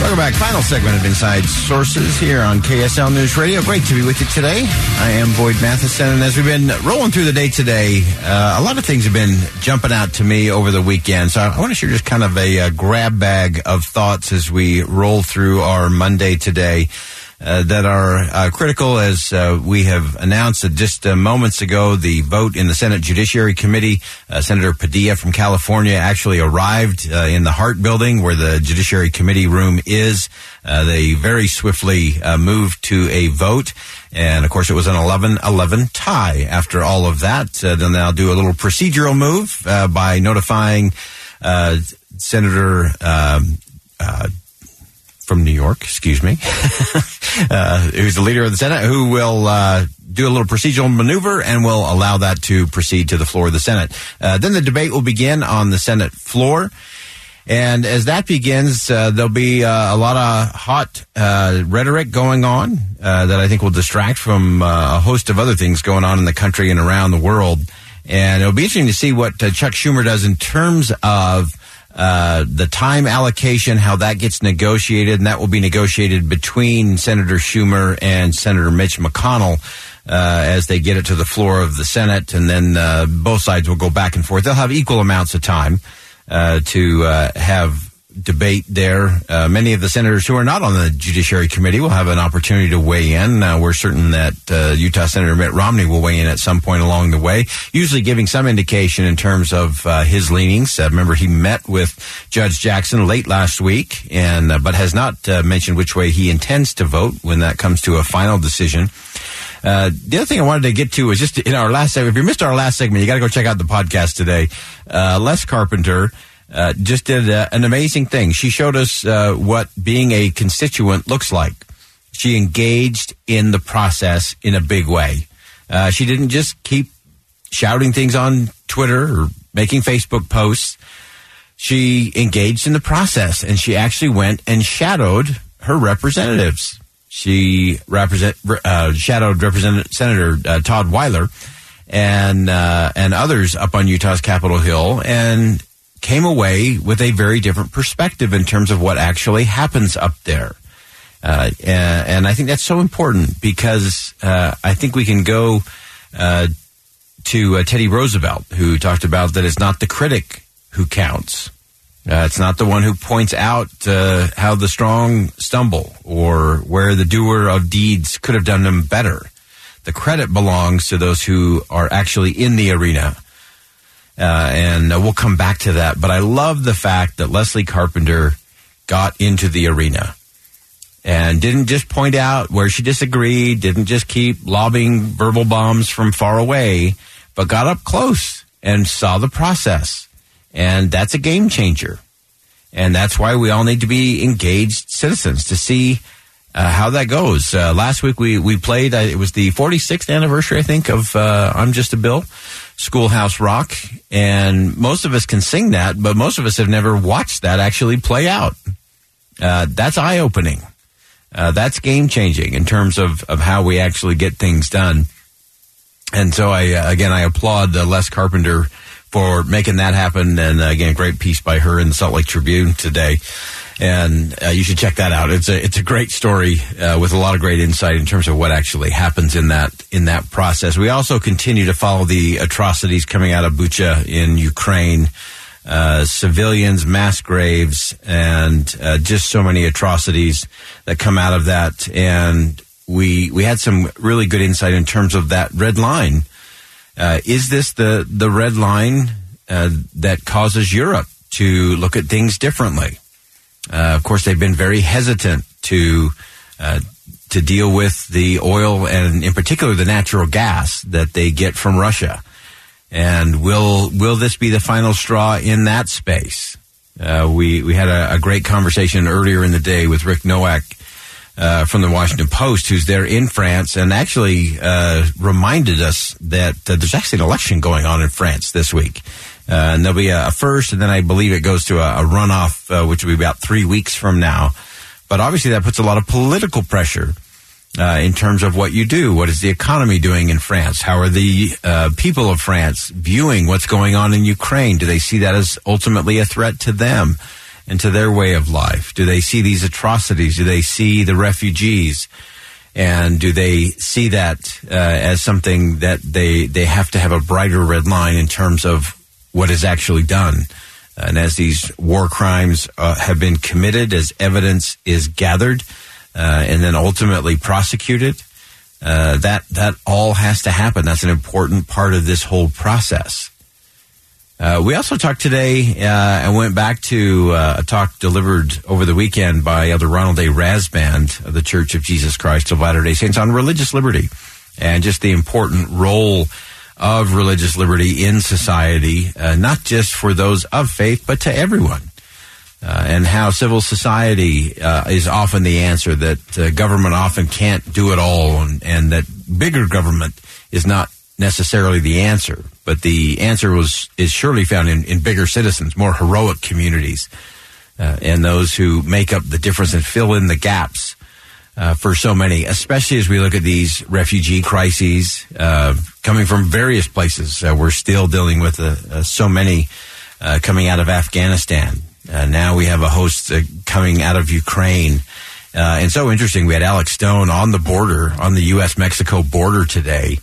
Welcome back. Final segment of Inside Sources here on KSL News Radio. Great to be with you today. I am Boyd Matheson, and as we've been rolling through the day today, uh, a lot of things have been jumping out to me over the weekend. So I want to share just kind of a, a grab bag of thoughts as we roll through our Monday today. Uh, that are uh, critical as uh, we have announced just uh, moments ago the vote in the Senate Judiciary Committee. Uh, Senator Padilla from California actually arrived uh, in the Hart building where the Judiciary Committee room is. they very swiftly moved to a vote. And of course, it was an 11 11 tie after all of that. then they'll do a little procedural move by notifying Senator um, from New York, excuse me, uh, who's the leader of the Senate, who will uh, do a little procedural maneuver and will allow that to proceed to the floor of the Senate. Uh, then the debate will begin on the Senate floor. And as that begins, uh, there'll be uh, a lot of hot uh, rhetoric going on that I think will distract from a host of other things going on in the country and around the world. And it'll be interesting to see what Chuck Schumer does in terms of uh, the time allocation, how that gets negotiated, and that will be negotiated between Senator Schumer and Senator Mitch McConnell uh, as they get it to the floor of the Senate, and then uh, both sides will go back and forth. They'll have equal amounts of time uh, to uh, have debate there. Uh, many of the senators who are not on the Judiciary Committee will have an opportunity to weigh in. Uh, we're certain that uh, Utah Senator Mitt Romney will weigh in at some point along the way, usually giving some indication in terms of uh, his leanings. Uh, remember, he met with Judge Jackson late last week, and uh, but has not mentioned which way he intends to vote when that comes to a final decision. Uh, the other thing I wanted to get to was just in our last segment. If you missed our last segment, you got to go check out the podcast today. Uh, Les Carpenter uh, just did a, an amazing thing. She showed us uh, what being a constituent looks like. She engaged in the process in a big way. Uh, she didn't just keep shouting things on Twitter or making Facebook posts. She engaged in the process and she actually went and shadowed her representatives. She represent, uh, shadowed Representative Senator uh, Todd Weiler and uh, and others up on Utah's Capitol Hill, and came away with a very different perspective in terms of what actually happens up there. Uh, and, and, I think that's so important because uh, I think we can go uh, to uh, Teddy Roosevelt, who talked about that it's not the critic who counts. Uh, it's not the one who points out uh, how the strong stumble or where the doer of deeds could have done them better. The credit belongs to those who are actually in the arena uh, and uh, we'll come back to that. But I love the fact that Leslie Carpenter got into the arena and didn't just point out where she disagreed, didn't just keep lobbing verbal bombs from far away, but got up close and saw the process. And that's a game changer. And that's why we all need to be engaged citizens to see uh, how that goes. Uh, last week we, we played, uh, it was the 46th anniversary, I think, of I'm Just a Bill. Schoolhouse Rock, and most of us can sing that, but most of us have never watched that actually play out. Uh, that's eye opening. Uh, that's game changing in terms of, of how we actually get things done. And so I, uh, again, I applaud uh, Les Carpenter for making that happen. And uh, again, great piece by her in the Salt Lake Tribune today and uh, you should check that out. It's a it's a great story uh, with a lot of great insight in terms of what actually happens in that in that process. We also continue to follow the atrocities coming out of Bucha in Ukraine. Uh, civilians, mass graves, and uh, just so many atrocities that come out of that. And we we had some really good insight in terms of that red line. Uh, is this the the red line uh, that causes Europe to look at things differently? Uh, of course, they've been very hesitant to uh, to deal with the oil and, in particular, the natural gas that they get from Russia. And will will this be the final straw in that space? Uh, we we had a, a, great conversation earlier in the day with Rick Noack uh, from the Washington Post, who's there in France, and actually uh, reminded us that uh, there's actually an election going on in France this week. Uh, and there'll be a, a, first, and then I believe it goes to a, a runoff, uh, which will be about three weeks from now. But obviously, that puts a lot of political pressure uh, in terms of what you do. What is the economy doing in France? How are the uh, people of France viewing what's going on in Ukraine? Do they see that as ultimately a threat to them and to their way of life? Do they see these atrocities? Do they see the refugees? And do they see that uh, as something that they they have to have a brighter red line in terms of what is actually done? And as these war crimes uh, have been committed, as evidence is gathered, uh, and then ultimately prosecuted, uh, that that all has to happen. That's an important part of this whole process. Uh, we also talked today uh, and went back to uh, a talk delivered over the weekend by Elder Ronald A. Rasband of the Church of Jesus Christ of Latter day Saints on religious liberty and just the important role of religious liberty in society, uh, not just for those of faith, but to everyone. Uh, and how civil society uh, is often the answer, that uh, government often can't do it all, and, and, that bigger government is not necessarily the answer. But the answer was is surely found in, in bigger citizens, more heroic communities, uh, and those who make up the difference and fill in the gaps uh, for so many, especially as we look at these refugee crises uh, coming from various places. Uh, we're still dealing with uh, uh, so many uh, coming out of Afghanistan. now we have a host coming out of Ukraine. and so interesting, we had Alex Stone on the border, on the U.S. Mexico border today,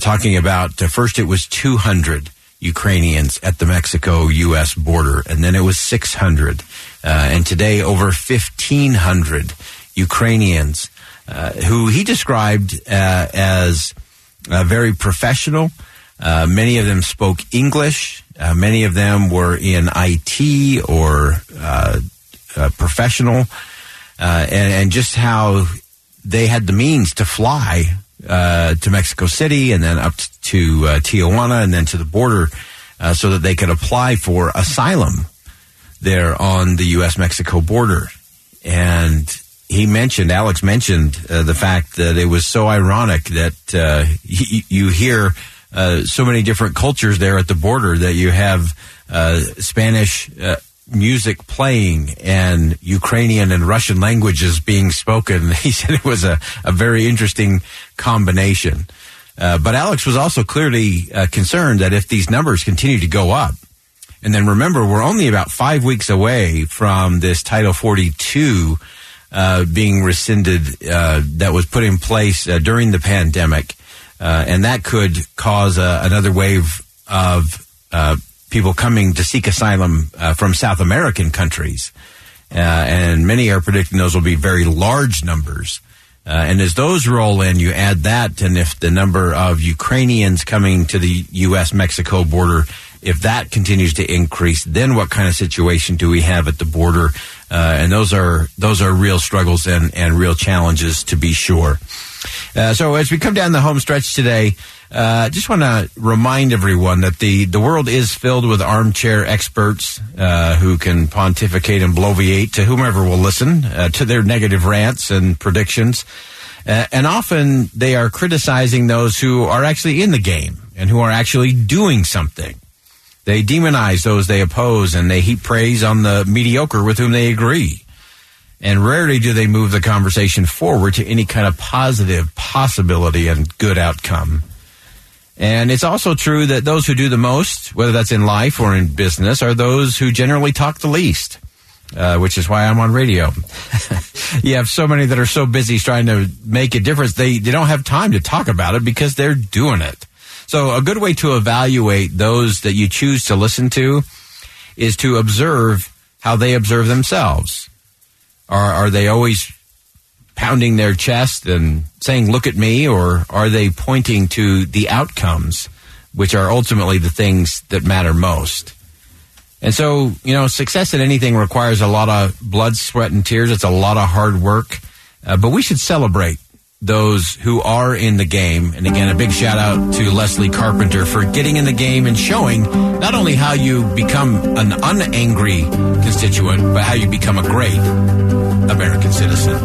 talking about first it was 200 Ukrainians at the Mexico U.S. border, and then it was 600. and today over 1,500 Ukrainians, uh, who he described uh, as uh, very professional. Uh, many of them spoke English. Uh, many of them were in IT or professional, and, and, just how they had the means to fly to Mexico City and then up to Tijuana and then to the border so that they could apply for asylum there on the U.S. Mexico border. And he mentioned, Alex mentioned uh, the fact that it was so ironic that uh, y- you hear uh, so many different cultures there at the border that you have uh, Spanish uh, music playing and Ukrainian and Russian languages being spoken. He said it was a, a very interesting combination. Uh, but Alex was also clearly concerned that if these numbers continue to go up, and then remember, we're only about five weeks away from this Title 42 uh, being rescinded uh, that was put in place uh, during the pandemic, uh, and that could cause uh, another wave of people coming to seek asylum from South American countries, and many are predicting those will be very large numbers. and as those roll in, you add that, and if the number of Ukrainians coming to the U.S. Mexico border if that continues to increase, then what kind of situation do we have at the border? Uh, and those are those are real struggles and, and real challenges to be sure. Uh, so as we come down the home stretch today, uh, just want to remind everyone that the, the world is filled with armchair experts uh, who can pontificate and bloviate to whomever will listen uh, to their negative rants and predictions. Uh, and often they are criticizing those who are actually in the game and who are actually doing something. They demonize those they oppose and they heap praise on the mediocre with whom they agree. And rarely do they move the conversation forward to any kind of positive possibility and good outcome. And it's also true that those who do the most, whether that's in life or in business, are those who generally talk the least. Uh, which is why I'm on radio. you have so many that are so busy trying to make a difference, they, they don't have time to talk about it because they're doing it. So, a good way to evaluate those that you choose to listen to is to observe how they observe themselves. Are, are they always pounding their chest and saying, look at me, or are they pointing to the outcomes, which are ultimately the things that matter most? And so, you know, success in anything requires a lot of blood, sweat, and tears. It's a lot of hard work. Uh, but we should celebrate those who are in the game. And again, a big shout out to Leslie Carpenter for getting in the game and showing not only how you become an unangry constituent, but how you become a great American citizen.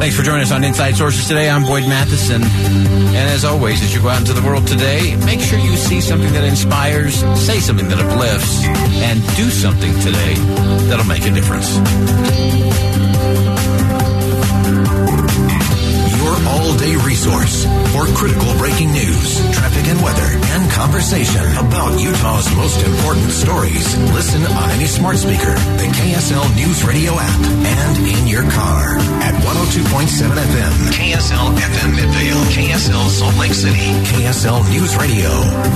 Thanks for joining us on Inside Sources today. I'm Boyd Matheson. And as always, as you go out into the world today, make sure you see something that inspires, say something that uplifts, and do something today that'll make a difference. All-day resource for critical breaking news, traffic and weather, and conversation about Utah's most important stories. Listen on any smart speaker, the KSL News Radio app, and in your car at 102.7 FM, KSL FM Midvale, KSL Salt Lake City, KSL News Radio,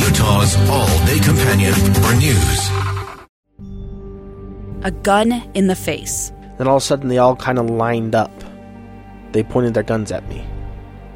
Utah's all-day companion for news. A gun in the face. Then all of a sudden, they all kind of lined up. They pointed their guns at me.